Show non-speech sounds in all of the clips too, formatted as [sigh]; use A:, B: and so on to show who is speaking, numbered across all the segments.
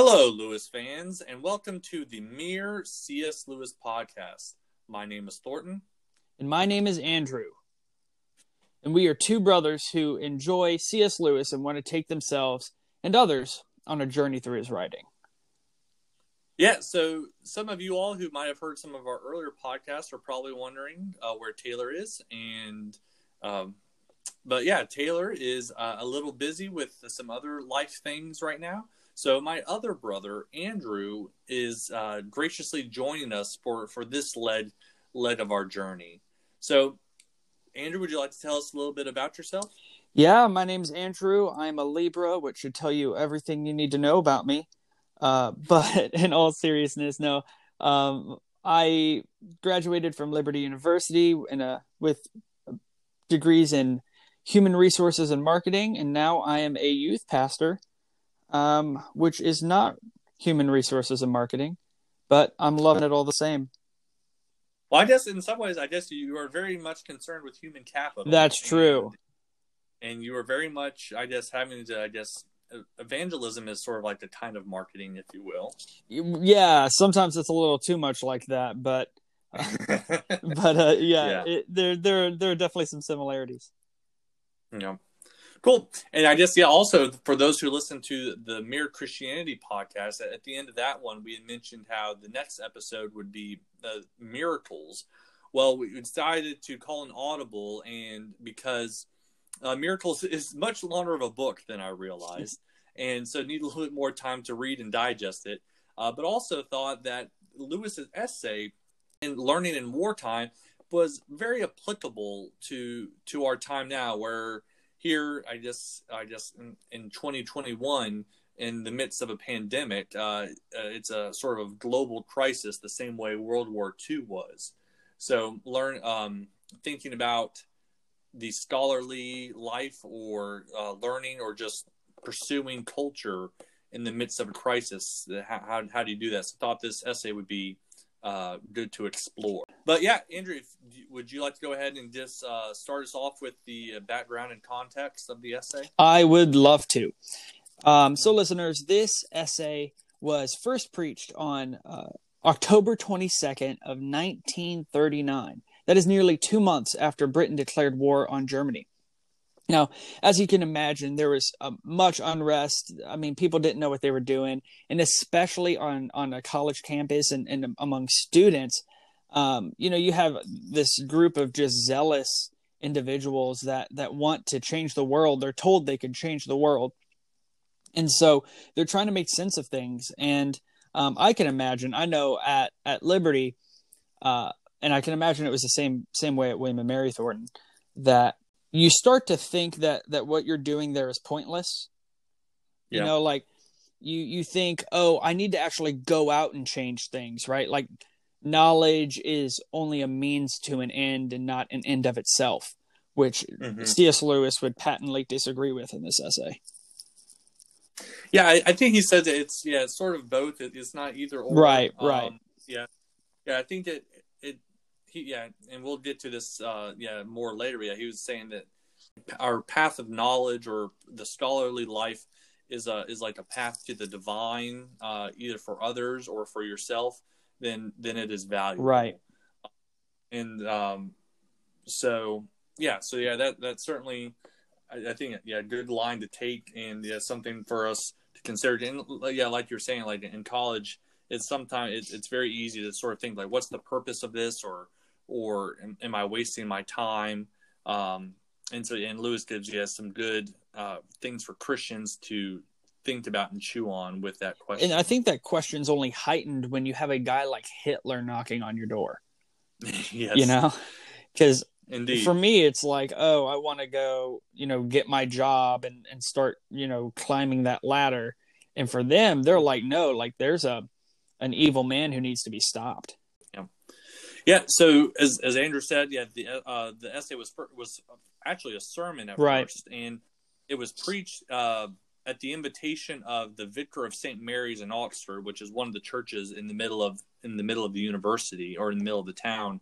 A: Hello, Lewis fans, and welcome to the Mere C.S. Lewis podcast. My name is Thornton.
B: And my name is Andrew. And we are two brothers who enjoy C.S. Lewis and want to take themselves and others on a journey through his writing.
A: Yeah, so some of you all who might have heard some of our earlier podcasts are probably wondering uh, where Taylor is. And, um, but yeah, Taylor is uh, a little busy with some other life things right now. So my other brother Andrew is uh, graciously joining us for for this leg leg of our journey. So, Andrew, would you like to tell us a little bit about yourself?
B: Yeah, my name's Andrew. I'm a Libra, which should tell you everything you need to know about me. Uh, [laughs] but in all seriousness, no. Um, I graduated from Liberty University in a with degrees in human resources and marketing, and now I am a youth pastor um, which is not human resources and marketing, but I'm loving it all the same.
A: Well, I guess in some ways, I guess you are very much concerned with human capital.
B: That's true.
A: And you are very much, I guess, having to, I guess, evangelism is sort of like the kind of marketing, if you will.
B: Yeah, sometimes it's a little too much like that, but, [laughs] but uh, yeah, yeah. It, there, there, there are definitely some similarities.
A: Yeah. Cool. And I guess, yeah, also for those who listen to the Mere Christianity podcast, at the end of that one, we had mentioned how the next episode would be the miracles. Well, we decided to call an audible, and because uh, Miracles is much longer of a book than I realized, and so need a little bit more time to read and digest it. Uh, but also thought that Lewis's essay in Learning in Wartime was very applicable to to our time now, where here i just i just in, in 2021 in the midst of a pandemic uh, uh, it's a sort of global crisis the same way world war ii was. So learn um, thinking about the scholarly life or uh, learning or just pursuing culture in the midst of a crisis how, how, how do you do that? So i thought this essay would be uh, good to explore. But yeah, Andrew, if, would you like to go ahead and just uh, start us off with the uh, background and context of the essay?
B: I would love to. Um, so, listeners, this essay was first preached on uh, October 22nd of 1939. That is nearly two months after Britain declared war on Germany. Now, as you can imagine, there was uh, much unrest. I mean, people didn't know what they were doing, and especially on on a college campus and, and among students, um, you know, you have this group of just zealous individuals that that want to change the world. They're told they can change the world, and so they're trying to make sense of things. And um, I can imagine. I know at at Liberty, uh, and I can imagine it was the same same way at William and Mary Thornton that you start to think that that what you're doing there is pointless. Yeah. you know like you you think oh i need to actually go out and change things right? Like knowledge is only a means to an end and not an end of itself which mm-hmm. cs lewis would patently disagree with in this essay.
A: Yeah i, I think he says it's yeah it's sort of both. It's not either or.
B: Right right. Um,
A: yeah. Yeah i think that he yeah, and we'll get to this uh yeah more later. Yeah, he was saying that our path of knowledge or the scholarly life is a is like a path to the divine, uh, either for others or for yourself. Then then it is valuable.
B: Right.
A: And um, so yeah, so yeah, that that certainly I, I think yeah, a good line to take, and yeah, something for us to consider. And yeah, like you're saying, like in college, it's sometimes it's, it's very easy to sort of think like, what's the purpose of this, or or am, am I wasting my time? Um, and so, and Lewis gives you some good uh, things for Christians to think about and chew on with that question.
B: And I think that question's only heightened when you have a guy like Hitler knocking on your door. [laughs]
A: yes.
B: You know, because
A: Indeed.
B: For me, it's like, oh, I want to go, you know, get my job and, and start, you know, climbing that ladder. And for them, they're like, no, like there's a an evil man who needs to be stopped.
A: Yeah. So as as Andrew said, yeah, the uh, the essay was was actually a sermon at
B: right.
A: first, and it was preached uh, at the invitation of the vicar of St. Mary's in Oxford, which is one of the churches in the middle of in the middle of the university or in the middle of the town,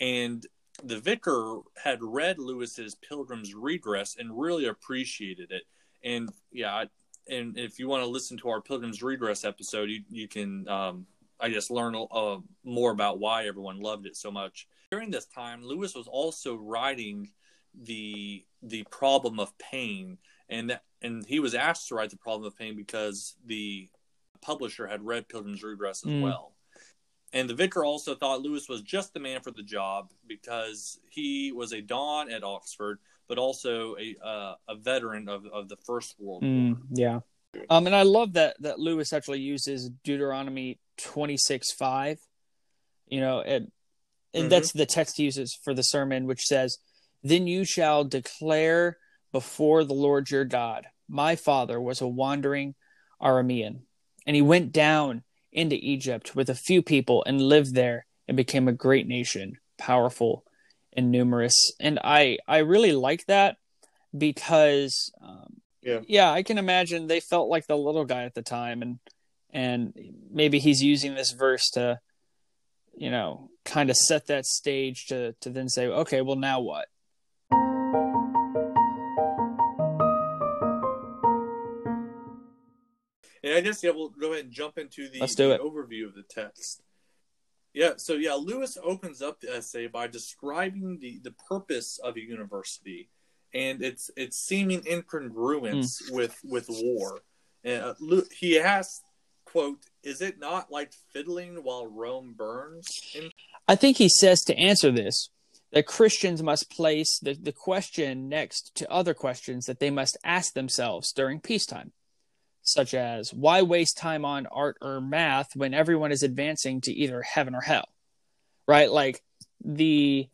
A: and the vicar had read Lewis's Pilgrim's Regress and really appreciated it. And yeah, and if you want to listen to our Pilgrim's Regress episode, you you can um, I just learn uh, more about why everyone loved it so much. During this time, Lewis was also writing the the problem of pain, and that, and he was asked to write the problem of pain because the publisher had read Pilgrim's Regress as mm. well. And the vicar also thought Lewis was just the man for the job because he was a Don at Oxford, but also a uh, a veteran of, of the First World
B: mm, War. Yeah. Um, and I love that that Lewis actually uses Deuteronomy twenty six five. You know, and, and mm-hmm. that's the text he uses for the sermon, which says, "Then you shall declare before the Lord your God, my father was a wandering Aramean, and he went down into Egypt with a few people and lived there and became a great nation, powerful and numerous. And I I really like that because um, yeah yeah I can imagine they felt like the little guy at the time and and maybe he's using this verse to you know kind of set that stage to to then say okay well now what
A: And I guess yeah, we'll go ahead and jump into the,
B: Let's do
A: the
B: it.
A: overview of the text. Yeah, so yeah, Lewis opens up the essay by describing the, the purpose of a university and its its seeming incongruence mm. with with war. And uh, he asks, "quote Is it not like fiddling while Rome burns?" In-
B: I think he says to answer this that Christians must place the, the question next to other questions that they must ask themselves during peacetime such as why waste time on art or math when everyone is advancing to either heaven or hell right like the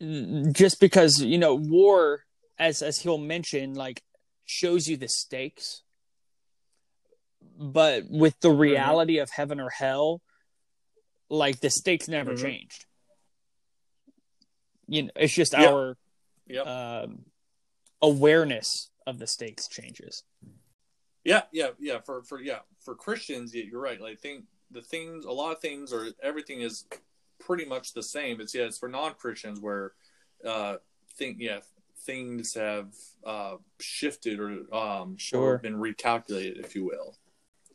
B: just because you know war as as he'll mention like shows you the stakes but with the mm-hmm. reality mm-hmm. of heaven or hell like the stakes never mm-hmm. changed you know it's just yep. our yep. Um, awareness of the stakes changes
A: yeah, yeah, yeah. For for yeah, for Christians, you're right. Like think the things, a lot of things, or everything is pretty much the same. It's yeah, it's for non Christians where uh think yeah things have uh shifted or um
B: sure or
A: been recalculated, if you will.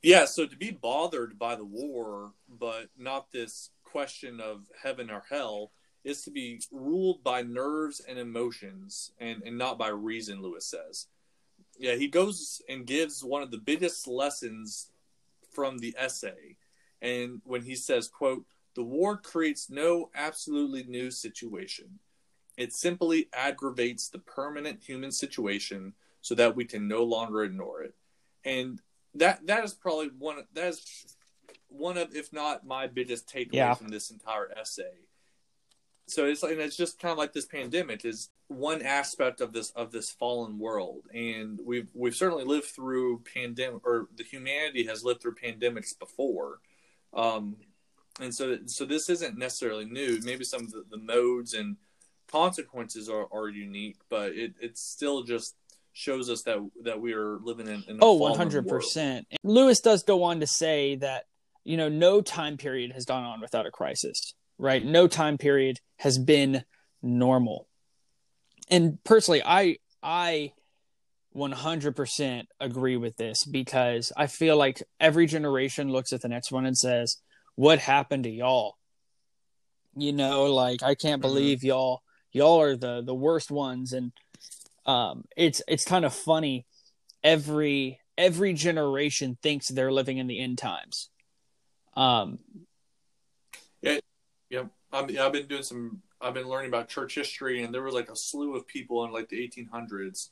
A: Yeah, so to be bothered by the war, but not this question of heaven or hell, is to be ruled by nerves and emotions and, and not by reason, Lewis says yeah, he goes and gives one of the biggest lessons from the essay. And when he says, quote, the war creates no absolutely new situation. It simply aggravates the permanent human situation so that we can no longer ignore it. And that that is probably one that is one of if not my biggest takeaway yeah. from this entire essay so it's and it's just kind of like this pandemic is one aspect of this of this fallen world and we've we've certainly lived through pandemic or the humanity has lived through pandemics before um and so so this isn't necessarily new maybe some of the, the modes and consequences are, are unique but it it still just shows us that that we are living in, in
B: oh 100% world. lewis does go on to say that you know no time period has gone on without a crisis right? No time period has been normal. And personally, I I 100% agree with this because I feel like every generation looks at the next one and says, "What happened to y'all?" You know, like I can't mm-hmm. believe y'all y'all are the the worst ones and um it's it's kind of funny every every generation thinks they're living in the end times. Um
A: yeah. I've, I've been doing some. I've been learning about church history, and there was like a slew of people in like the 1800s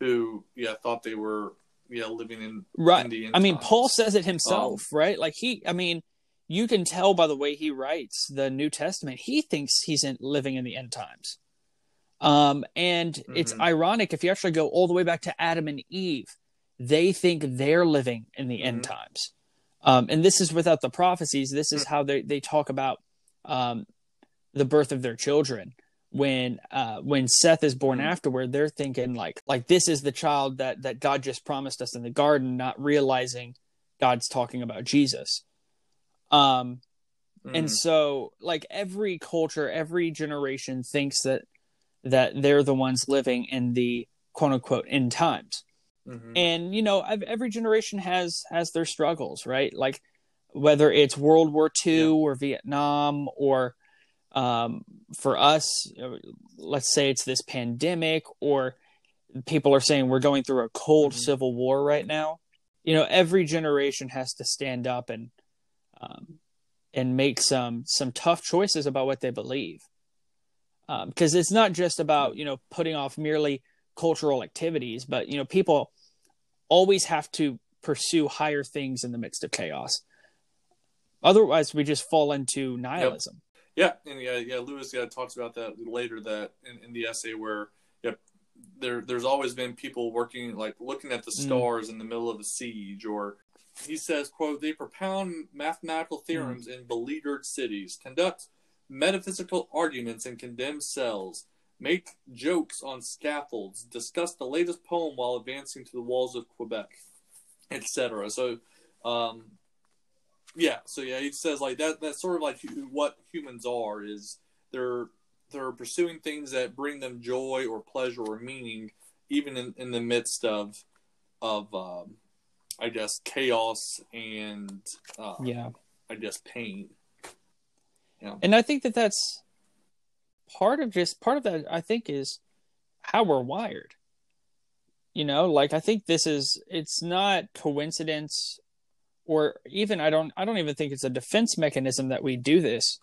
A: who, yeah, thought they were, yeah, living in
B: right.
A: In
B: I mean. Paul says it himself, um, right? Like he, I mean, you can tell by the way he writes the New Testament. He thinks he's in, living in the end times. Um, and mm-hmm. it's ironic if you actually go all the way back to Adam and Eve, they think they're living in the mm-hmm. end times. Um, and this is without the prophecies. This is mm-hmm. how they, they talk about um, the birth of their children when uh, when Seth is born mm-hmm. afterward, they're thinking like like this is the child that that God just promised us in the garden, not realizing God's talking about Jesus. Um, mm. and so like every culture, every generation thinks that that they're the ones living in the quote unquote end times.
A: Mhm.
B: and you know ev- every generation has has their struggles right like whether it's world war ii
A: Yeah.
B: or vietnam or um, for us uh, let's say it's this pandemic or people are saying we're going through a cold
A: Mhm.
B: civil war right now you know every generation has to stand up and um, and make some some tough choices about what they believe because it's not just about you know putting off merely cultural activities but you know people always have to pursue higher things in the midst of chaos otherwise we just fall into nihilism
A: Yeah, and yeah, yeah. Lewis yeah talks about that later that in, in the essay where yep, there there's always been people working like looking at the
B: Mm.
A: stars in the middle of a siege, or he says, "quote They propound mathematical theorems in beleaguered cities, conduct metaphysical arguments in condemned cells." Make jokes on scaffolds, discuss the latest poem while advancing to the walls of Quebec, etc. So, um, yeah, so yeah, he says like that. That's sort of like what humans are. Is they're they're pursuing things that bring them joy or pleasure or meaning, even in, in the midst of of um, I guess chaos and uh,
B: yeah.
A: I guess pain.
B: and i think that that's part of just part of that i think is how we're wired. You know like i think this is it's not coincidence or even i don't i don't even think it's a defense mechanism that we do this.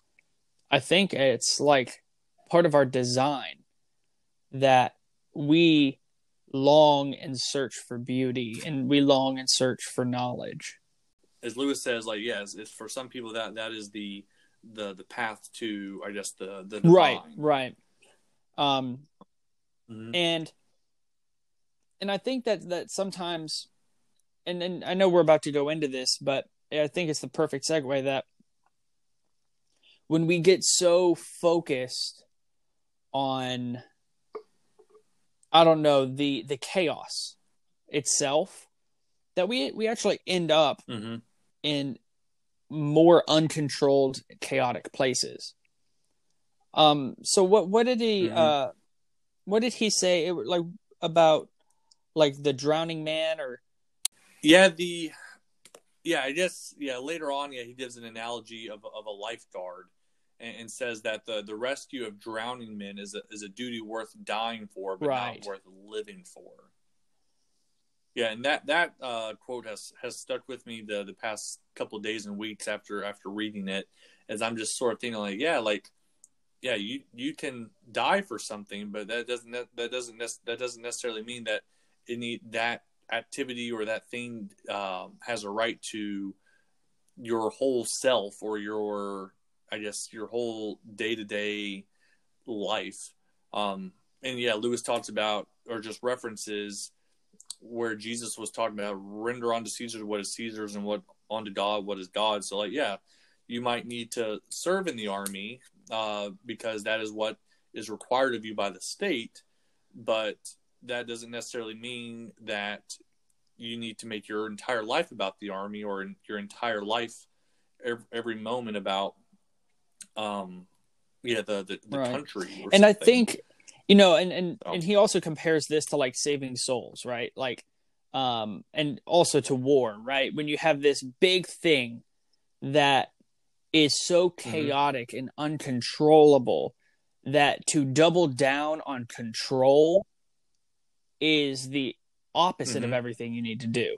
B: I think it's like part of our design that we long and search for beauty and we long and search for knowledge
A: As Lewis says, like yes, it's for some people that that is the the the path to I guess the the divine.
B: right right um
A: Mhm.
B: and and i think that that sometimes and and i know we're about to go into this but i think it's the perfect segue that when we get so focused on i don't know the the chaos itself that we we actually end up
A: Mhm.
B: in more uncontrolled chaotic places um so what what did he
A: Mhm.
B: uh what did he say it, like about like the drowning man or
A: Yeah, the yeah, I guess yeah. Later on, yeah, he gives an analogy of of a lifeguard and, and says that the the rescue of drowning men is a is a duty worth dying for, but
B: Right.
A: not worth living for. Yeah, and that that uh, quote has has stuck with me the the past couple of days and weeks after after reading it, as I'm just sort of thinking like, yeah, like yeah, you you can die for something, but that doesn't that doesn't that doesn't necessarily mean that any that activity or that thing um, has a right to your whole self or your I guess your whole day to day life. Um, and yeah, Lewis talks about or just references where Jesus was talking about render unto Caesar what is Caesar's and what unto God what is God. So like yeah, you might need to serve in the army uh, because that is what is required of you by the state, but that doesn't necessarily mean that you need to make your entire life about the army or your entire life every, every moment about um yeah the the, the
B: Right.
A: country
B: and i think you know and and
A: Oh.
B: and he also compares this to like saving souls right like um and also to war right when you have this big thing that is so chaotic and uncontrollable that to double down on control is the opposite of
A: Mhm.
B: everything you need to do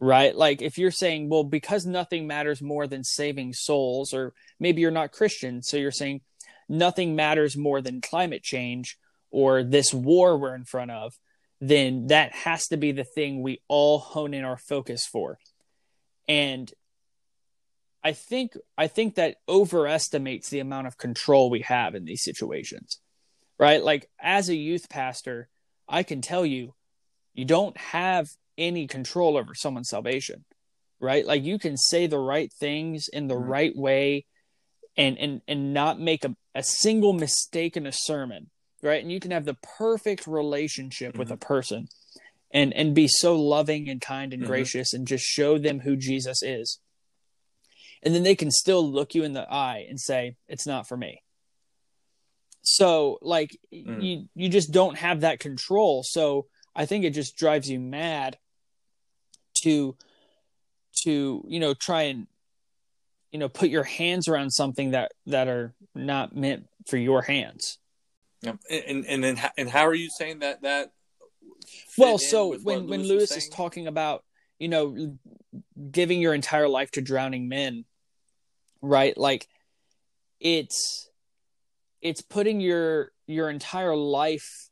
B: right? Like if you're saying well because nothing matters more than saving souls or maybe you're not christian so you're saying nothing matters more than climate change or this war we're in front of then that has to be the thing we all hone in our focus for. And i think i think that overestimates the amount of control we have in these situations right? Like as a youth pastor i can tell you you don't have any control over someone's salvation right like you can say the right things in the
A: Mhm.
B: right way and and and not make a, a single mistake in a sermon right and you can have the perfect relationship with a person and and be so loving and kind and
A: Mhm.
B: gracious and just show them who jesus is and then they can still look you in the eye and say it's not for me so like
A: Mm.
B: you you just don't have that control so I think it just drives you mad to to you know try and you know put your hands around something that that are not meant for your hands.
A: Yeah. And and then and how are you saying that that
B: well so when when lewis is talking about you know giving your entire life to drowning men right like it's it's putting your your entire life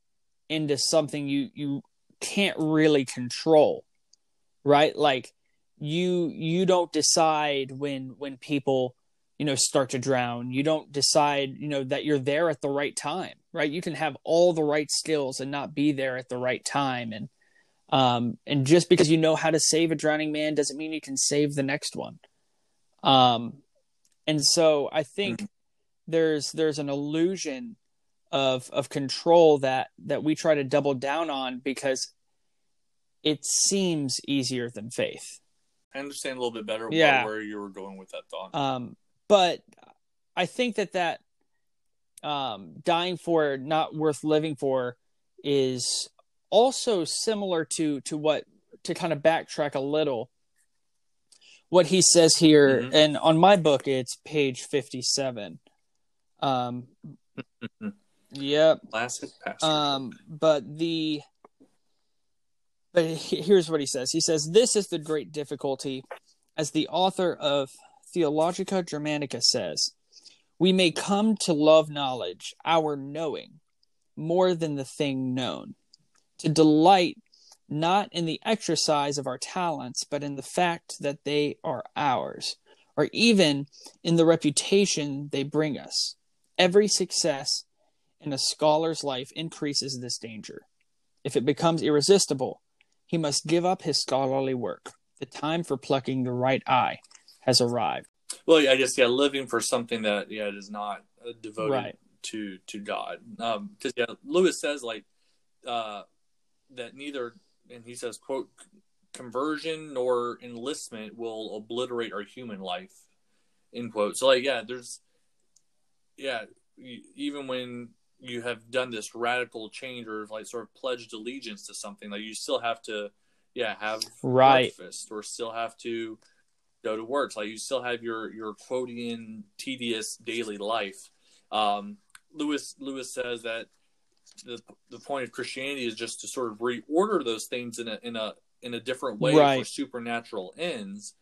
B: into something you you can't really control right? Like you you don't decide when when people you know start to drown. You don't decide you know that you're there at the right time right? You can have all the right skills and not be there at the right time. And um and just because you know how to save a drowning man doesn't mean you can save the next one. Um and so i think mm-hmm. there's there's an illusion of of control that that we try to double down on because it seems easier than faith
A: I understand a little bit better yeah. where you were going with that thought.
B: Um, but I think that that um, dying for not worth living for is also similar to to what to kind of backtrack a little what he says here mm-hmm. and on my book it's page 57 um [laughs] yep
A: classic
B: pastor. um but the but here's what he says he says this is the great difficulty as the author of Theologia Germanica says, we may come to love knowledge, our knowing, more than the thing known, to delight not in the exercise of our talents, but in the fact that they are ours, or even in the reputation they bring us. Every success in a scholar's life increases this danger. If it becomes irresistible, he must give up his scholarly work. The time for plucking the right eye has arrived.
A: Well, I guess yeah, living for something that yeah is not uh, devoted right. to to God. Because um, yeah, Lewis says like uh, that neither, and he says quote conversion nor enlistment will obliterate our human life. End quote. So like yeah, there's yeah, even when you have done this radical change or like sort of pledged allegiance to something, like you still have to yeah have
B: right
A: breakfast or still have to go to work. like you still have your your quotidian, tedious daily life. Um, Lewis Lewis says that the the point of Christianity is just to sort of reorder those things in a in a in a different way right. for supernatural ends.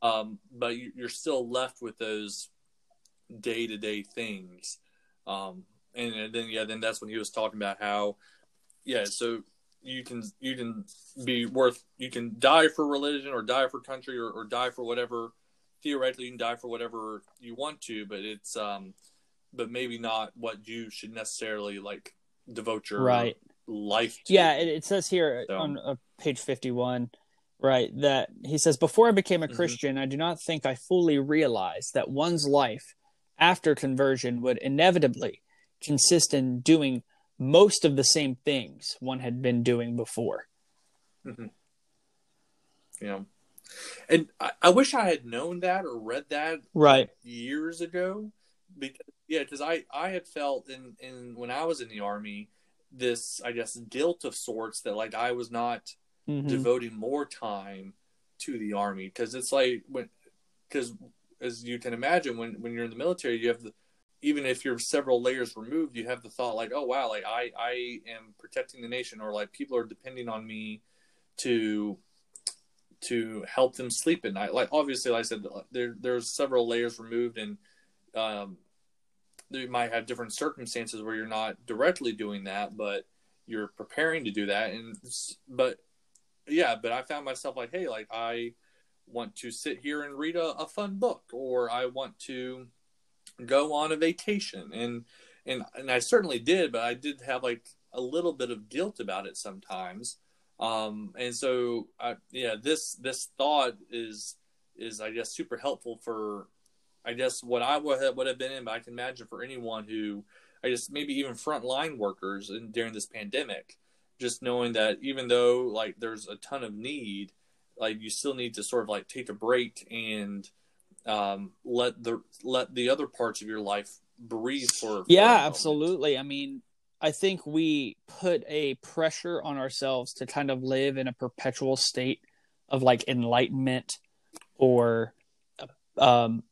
A: Um, but you, are still left with those day to day things. Um, and, then yeah, then that's when he was talking about how yeah, so you can you can be worth you can die for religion or die for country or, or die for whatever theoretically you can die for whatever you want to but it's um but maybe not what you should necessarily like devote your
B: right
A: life
B: to. yeah it, it says here so. on uh, page 51 right that he says before i became a mm-hmm. christian mm-hmm. i do not think i fully realized that one's life after conversion would inevitably consist in doing most of the same things one had been doing before.
A: Mm-hmm. Yeah. And I, I, wish I had known that or read that
B: right
A: years ago. Because, yeah, because I, I had felt in, in when I was in the army this I guess guilt of sorts that like I was not mm-hmm. devoting more time to the army because it's like when because as you can imagine when when you're in the military you have the even if you're several layers removed, you have the thought like, oh wow, like I I am protecting the nation, or like people are depending on me to to help them sleep at night. Like obviously, like I said, there there's several layers removed, and um, you might have different circumstances where you're not directly doing that, but you're preparing to do that. And but yeah, but I found myself like, hey, like I want to sit here and read a, a fun book, or I want to go on a vacation and and and I certainly did, but I did have like a little bit of guilt about it sometimes. Um, and so, I, yeah, this this thought is is I guess super helpful for I guess what I would have, would have been in, but I can imagine for anyone who I guess maybe even frontline workers in, during this pandemic, just knowing that even though like there's a ton of need, like you still need to sort of like take a break and um, let the let the other parts of your life breathe for, for
B: yeah absolutely i mean I think we put a pressure on ourselves to kind of live in a perpetual state of like enlightenment or um,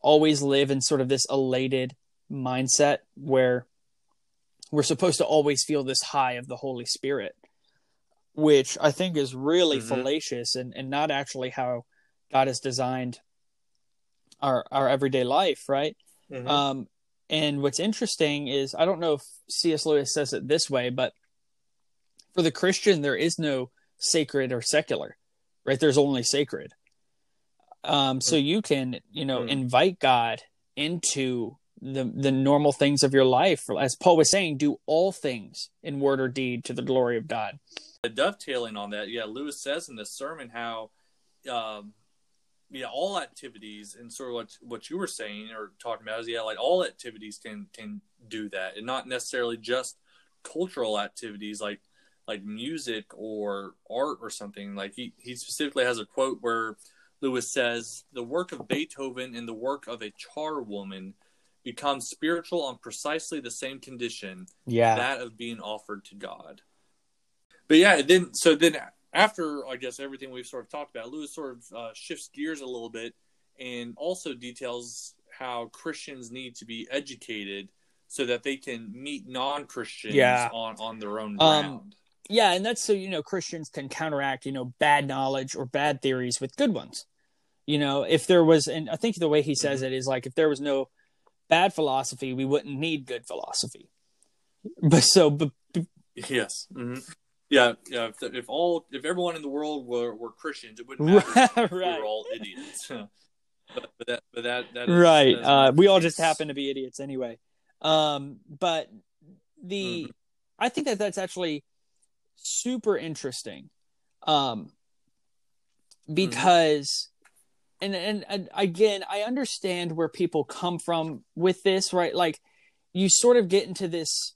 B: always live in sort of this elated mindset where we're supposed to always feel this high of the Holy Spirit, which I think is really mm-hmm. fallacious and, and not actually how God has designed our our everyday life, right? Mm-hmm. Um, and what's interesting is I don't know if C.S. Lewis says it this way, but for the Christian, there is no sacred or secular, right? There's only sacred. Um, so mm. you can, you know, mm. invite God into the the normal things of your life. As Paul was saying, do all things in word or deed to the glory of God.
A: The Dovetailing on that, yeah, Lewis says in this sermon how, um, yeah, all activities and sort of what what you were saying or talking about is yeah, like all activities can can do that, and not necessarily just cultural activities like like music or art or something. Like he he specifically has a quote where Lewis says, The work of Beethoven and the work of a charwoman become spiritual on precisely the same condition,
B: yeah.
A: that of being offered to God. But yeah, then so then after I guess everything we've sort of talked about, Lewis sort of uh, shifts gears a little bit and also details how Christians need to be educated so that they can meet non-Christians
B: yeah.
A: on on their own
B: um, ground. Um, yeah, and that's so you know Christians can counteract you know bad knowledge or bad theories with good ones you know if there was and i think the way he says mm-hmm. it is like if there was no bad philosophy we wouldn't need good philosophy but so but,
A: but yes mm-hmm. Yeah yeah if, if, all if everyone in the world were, were christians it wouldn't [laughs] matter right. we were all idiots [laughs] but, but, that but that, that
B: is, right uh, we all just happen to be idiots anyway um but the mm-hmm. i think that that's actually super interesting um mm-hmm. because and, and and again, I understand where people come from with this, right? Like you sort of get into this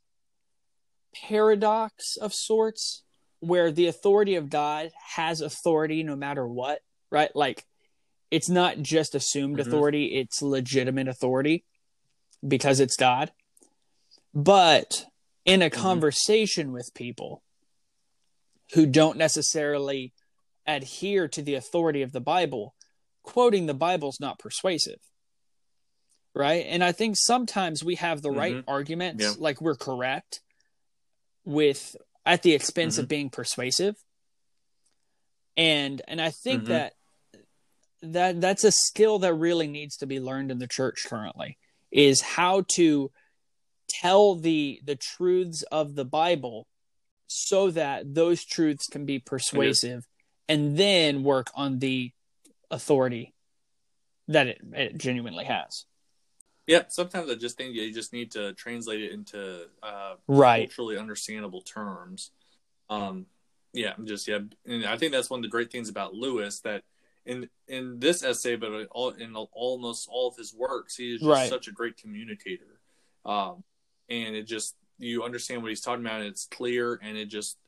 B: paradox of sorts where the authority of God has authority no matter what, right? Like it's not just assumed mm-hmm. authority, it's legitimate authority because it's God. But in a mm-hmm. conversation with people who don't necessarily adhere to the authority of the Bible, quoting the Bible's not persuasive. Right. And I think sometimes we have the mm-hmm. right arguments, yeah. like we're correct, with at the expense mm-hmm. of being persuasive. And and I think mm-hmm. that that that's a skill that really needs to be learned in the church currently is how to tell the the truths of the Bible so that those truths can be persuasive and then work on the authority that it, it genuinely has.
A: Yeah, sometimes I just think you just need to translate it into uh,
B: right
A: culturally understandable terms. Um, yeah, just yeah, and I think that's one of the great things about Lewis that in in this essay, but all, in almost all of his works, he is just right. such a great communicator. Um, and it just you understand what he's talking about, and it's clear, and it just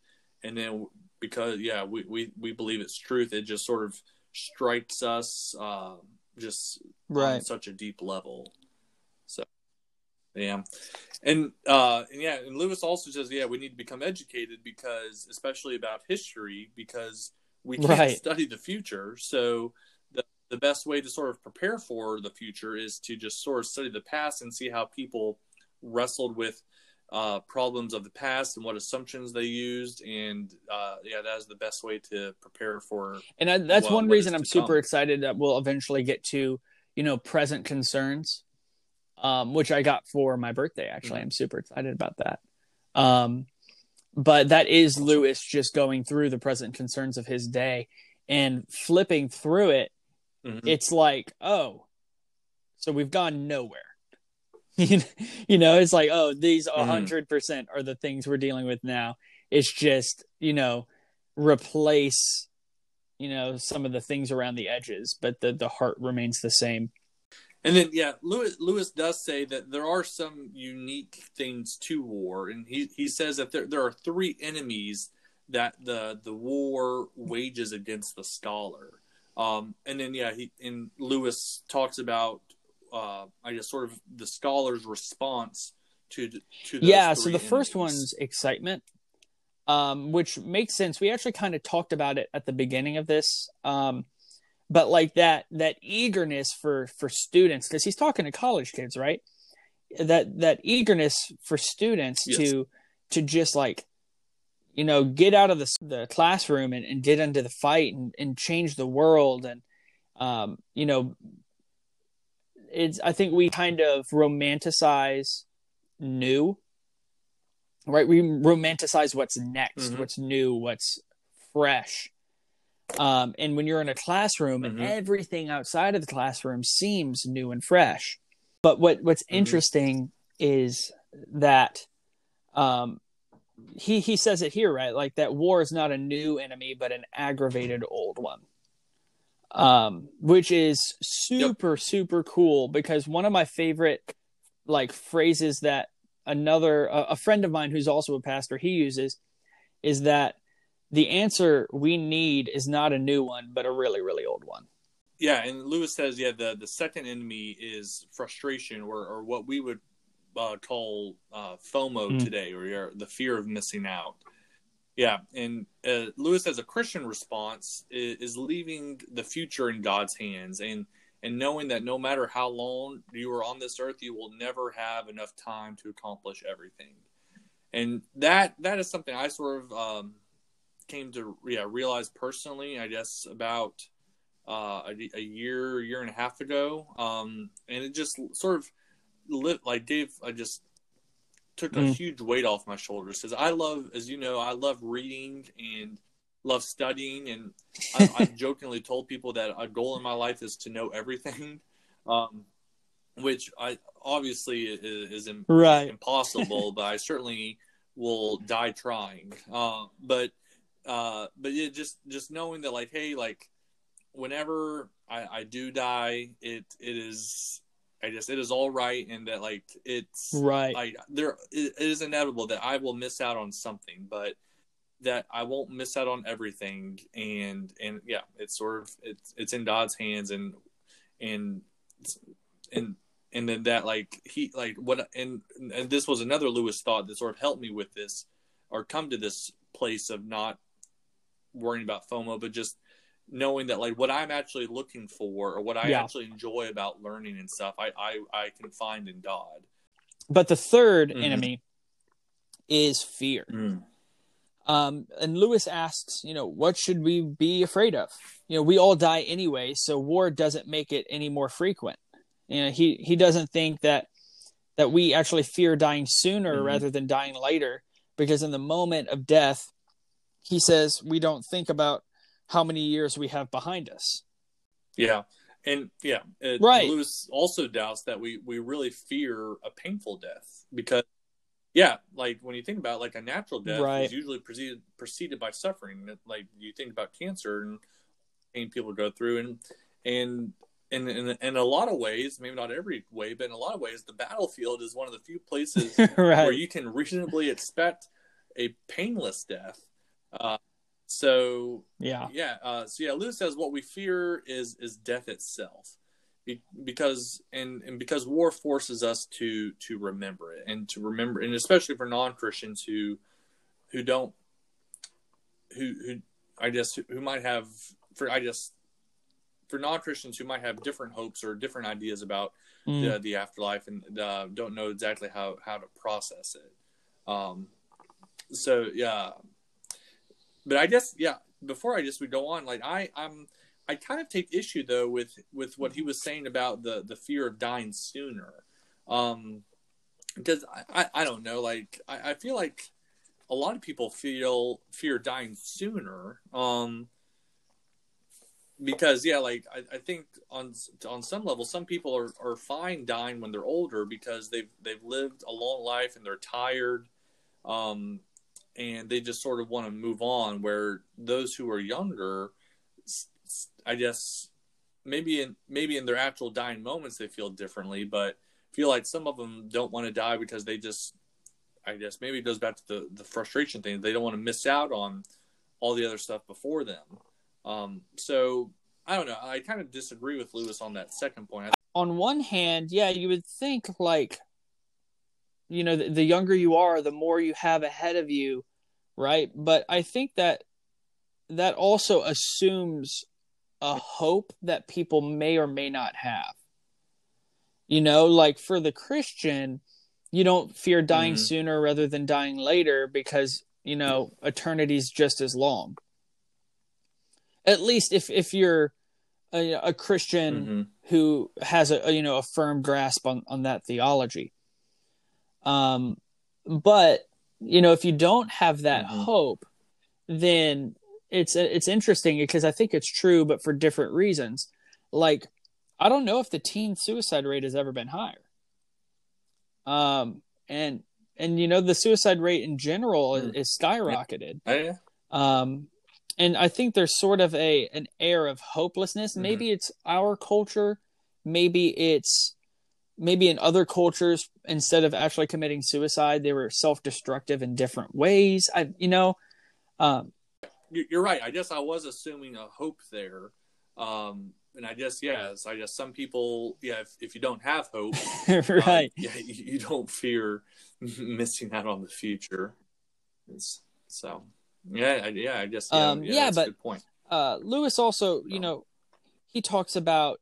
A: and then because yeah, we we we believe it's truth. It just sort of strikes us uh, just
B: right.
A: on such a deep level. Yeah, and uh, and yeah, and Lewis also says, yeah, we need to become educated because, especially about history, because we can't right. study the future. So, the the best way to sort of prepare for the future is to just sort of study the past and see how people wrestled with uh, problems of the past and what assumptions they used, and uh, yeah, that is the best way to prepare for.
B: And I, that's what, one reason I'm super come. excited that we'll eventually get to, you know, present concerns, um, which I got for my birthday. Actually, mm-hmm. I'm super excited about that. Um, but that is Lewis just going through the present concerns of his day and flipping through it. Mm-hmm. It's like, oh, so we've gone nowhere [laughs] you know it's like oh these 100% mm. are the things we're dealing with now it's just you know replace you know some of the things around the edges but the the heart remains the same
A: and then yeah lewis lewis does say that there are some unique things to war and he he says that there, there are three enemies that the the war wages against the scholar um and then yeah he and lewis talks about uh, I guess, sort of the scholar's response to to
B: yeah. So the first one's excitement, um, which makes sense. We actually kind of talked about it at the beginning of this, um, but like that that eagerness for for students because he's talking to college kids, right? That that eagerness for students yes. to to just like you know get out of the the classroom and, and get into the fight and, and change the world and um, you know it's I think we kind of romanticize new, right? We romanticize what's next, mm-hmm. what's new, what's fresh. Um, and when you're in a classroom mm-hmm. and everything outside of the classroom seems new and fresh. But what what's mm-hmm. interesting is that um, he he says it here, right? Like that war is not a new enemy, but an aggravated old one um, which is super yep. super cool because one of my favorite like phrases that another a, a friend of mine who's also a pastor he uses is that the answer we need is not a new one but a really really old one.
A: Yeah and lewis says yeah the the second enemy is frustration or or what we would uh, call uh, fomo mm. today or the fear of missing out. Yeah, and uh, Lewis, as a Christian response, is, is, leaving the future in God's hands, and and knowing that no matter how long you are on this earth, you will never have enough time to accomplish everything, and that that is something I sort of um, came to yeah realize personally. I guess about uh, a, a, year, year and a half ago, um, and it just sort of lit like Dave. I just took a mm. huge weight off my shoulders because I love, as you know, I love reading and love studying, and I, I've [laughs] jokingly told people that a goal in my life is to know everything, [laughs] um, which I obviously is, is right. impossible, but I certainly will die trying. Uh, but uh, but yeah, just just knowing that like, hey, like whenever I, I do die, it it is I just it is all right, and that like it's
B: right.
A: Like there, it is inevitable that I will miss out on something, but that I won't miss out on everything. And and yeah, it's sort of it's it's in God's hands, and and and and then that like he like what and and this was another Lewis thought that sort of helped me with this or come to this place of not worrying about FOMO, but just knowing that like what I'm actually looking for or what I yeah. actually enjoy about learning and stuff, I, I I can find in God.
B: But the 3rd mm-hmm. enemy is fear. Mm. Um, and Lewis asks, you know, what should we be afraid of? You know, we all die anyway, so war doesn't make it any more frequent. You know, he he doesn't think that that we actually fear dying sooner mm-hmm. rather than dying later, because in the moment of death, he says we don't think about how many years we have behind us.
A: Yeah. And yeah, it,
B: right.
A: Lewis also doubts that we, we really fear a painful death because, yeah, like when you think about it, like a natural death right. is usually preceded, preceded by suffering. Like you think about cancer and pain people go through, and and in, in, in a lot of ways, maybe not every way, but in a lot of ways, the battlefield is one of the few places [laughs] right. where you can reasonably expect a painless death. Uh, so
B: yeah,
A: yeah. Uh, so yeah, Lewis says what we fear is is death itself, Be- because and and because war forces us to to remember it and to remember, and especially for non Christians who who don't who who I guess who might have for I guess for non Christians who might have different hopes or different ideas about mm. the, the afterlife and uh, don't know exactly how how to process it. Um, so yeah, but I guess yeah. Before I just would go on, like I I'm I kind of take issue though with with what he was saying about the the fear of dying sooner, um, because I, I, I don't know like I, I feel like a lot of people feel fear dying sooner, um, because yeah like I, I think on on some level some people are, are fine dying when they're older because they've they've lived a long life and they're tired um and they just sort of want to move on. Where those who are younger, I guess maybe in maybe in their actual dying moments they feel differently, but feel like some of them don't want to die because they just I guess maybe it goes back to the the frustration thing. They don't want to miss out on all the other stuff before them. Um, so I don't know. I kind of disagree with Lewis on that second point.
B: On one hand, yeah, you would think like you know the, the younger you are the more you have ahead of you right but i think that that also assumes a hope that people may or may not have you know like for the christian you don't fear dying
A: Mhm.
B: sooner rather than dying later because you know eternity's just as long at least if if you're a, a christian
A: Mhm.
B: who has a, a, you know a firm grasp on on that theology um but you know if you don't have that
A: Mhm.
B: hope then it's it's interesting because i think it's true but for different reasons like i don't know if the teen suicide rate has ever been higher um and and you know the suicide rate in general is,
A: Mm.
B: is skyrocketed
A: Oh, yeah.
B: um and i think there's sort of a an air of hopelessness
A: Mhm.
B: maybe it's our culture maybe it's maybe in other cultures instead of actually committing suicide they were self-destructive in different ways i you know um
A: You- You're right. I guess I was assuming a hope there. Um, and I guess, yes, I guess some people, yeah, if, if you don't have hope, uh, [laughs]
B: right
A: yeah, you, you don't fear [laughs] missing out on the future. It's, so, yeah, I, yeah, I guess, yeah,
B: Um,
A: yeah,
B: yeah,
A: that's a
B: but-
A: good point.
B: uh lewis also you know he talks about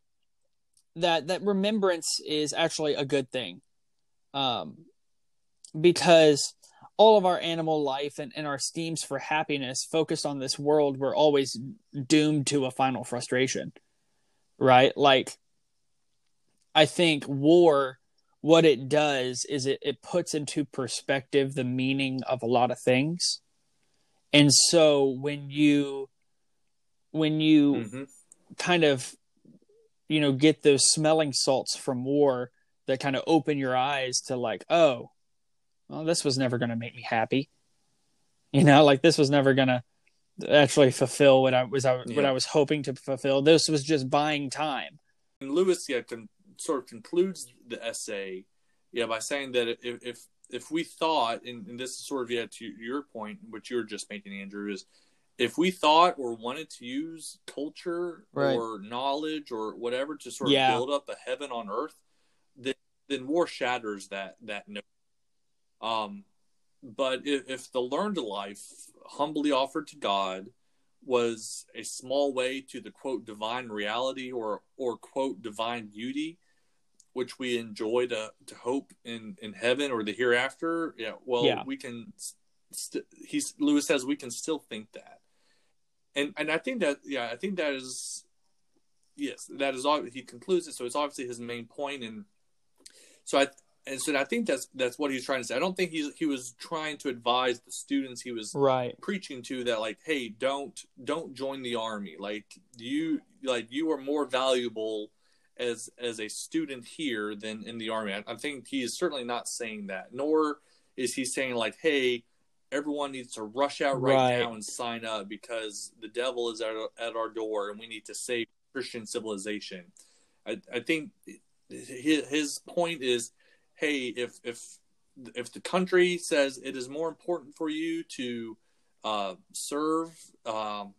B: that that remembrance is actually a good thing. Um because all of our animal life and, and our schemes for happiness focused on this world we're always doomed to a final frustration right? Like i think war what it does is it, it puts into perspective the meaning of a lot of things. And so when you when you
A: hmm
B: kind of you know get those smelling salts from war that kind of open your eyes to like oh well this was never going to make me happy. You know like this was never going to actually fulfill what i was I, what i was hoping to fulfill. This was just buying time.
A: And Lewis, yeah, con- sort of concludes the essay, yeah, by saying that if if, if we thought, and, and this is sort of yeah to your point, which you were just making, Andrew, is if we thought or wanted to use culture
B: Right.
A: or knowledge or whatever to sort of
B: Yeah.
A: build up a heaven on earth, then then war shatters that that notion. Um, but if, if the learned life humbly offered to God was a small way to the quote divine reality or or quote divine beauty which we enjoy to to hope in in heaven or the hereafter yeah well
B: Yeah.
A: we can st- he's lewis says we can still think that and and i think that yeah i think that is yes that is all he concludes it. So it's obviously his main point. And so i and so i think that's that's what he's trying to say. I don't think he's he was trying to advise the students he was
B: right.
A: preaching to that like hey don't don't join the army. Like you like you are more valuable as as a student here than in the army. I, I think he is certainly not saying that nor is he saying like hey everyone needs to rush out right,
B: Right.
A: now and sign up because the devil is at, at our door and we need to save christian civilization i, I think his, his point is hey if if if the country says it is more important for you to uh, serve um,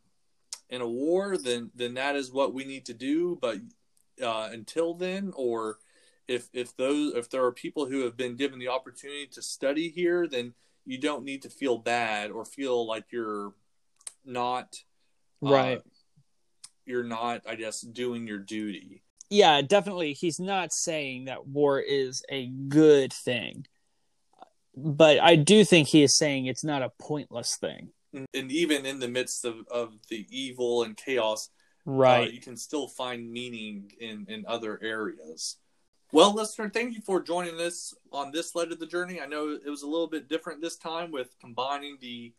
A: in a war, then then that is what we need to do. But uh, until then, or if if those if there are people who have been given the opportunity to study here, then you don't need to feel bad or feel like you're not uh,
B: right.
A: you're not, I guess, doing your duty.
B: yeah definitely. He's not saying that war is a good thing. But i do think he is saying it's not a pointless thing.
A: And even in the midst of, of the evil and chaos,
B: right.
A: uh, you can still find meaning in, in other areas. Well, listener, thank you for joining us on this leg of the journey. I know it was a little bit different this time with combining the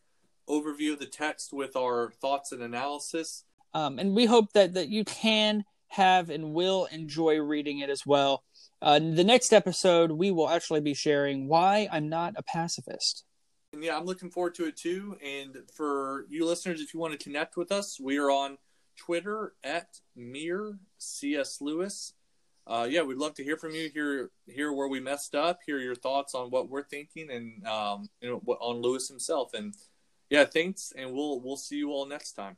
A: overview of the text with our thoughts and analysis.
B: um, and we hope that that you can have and will enjoy reading it as well. Uh, the next episode, we will actually be sharing why I'm not a pacifist.
A: And yeah, I'm looking forward to it too. And for you listeners, if you want to connect with us, we are on Twitter at Mere CS Lewis. Uh, yeah, we'd love to hear from you. Hear hear where we messed up. Hear your thoughts on what we're thinking and um, you know, on Lewis himself. And yeah, thanks. And we'll we'll see you all next time.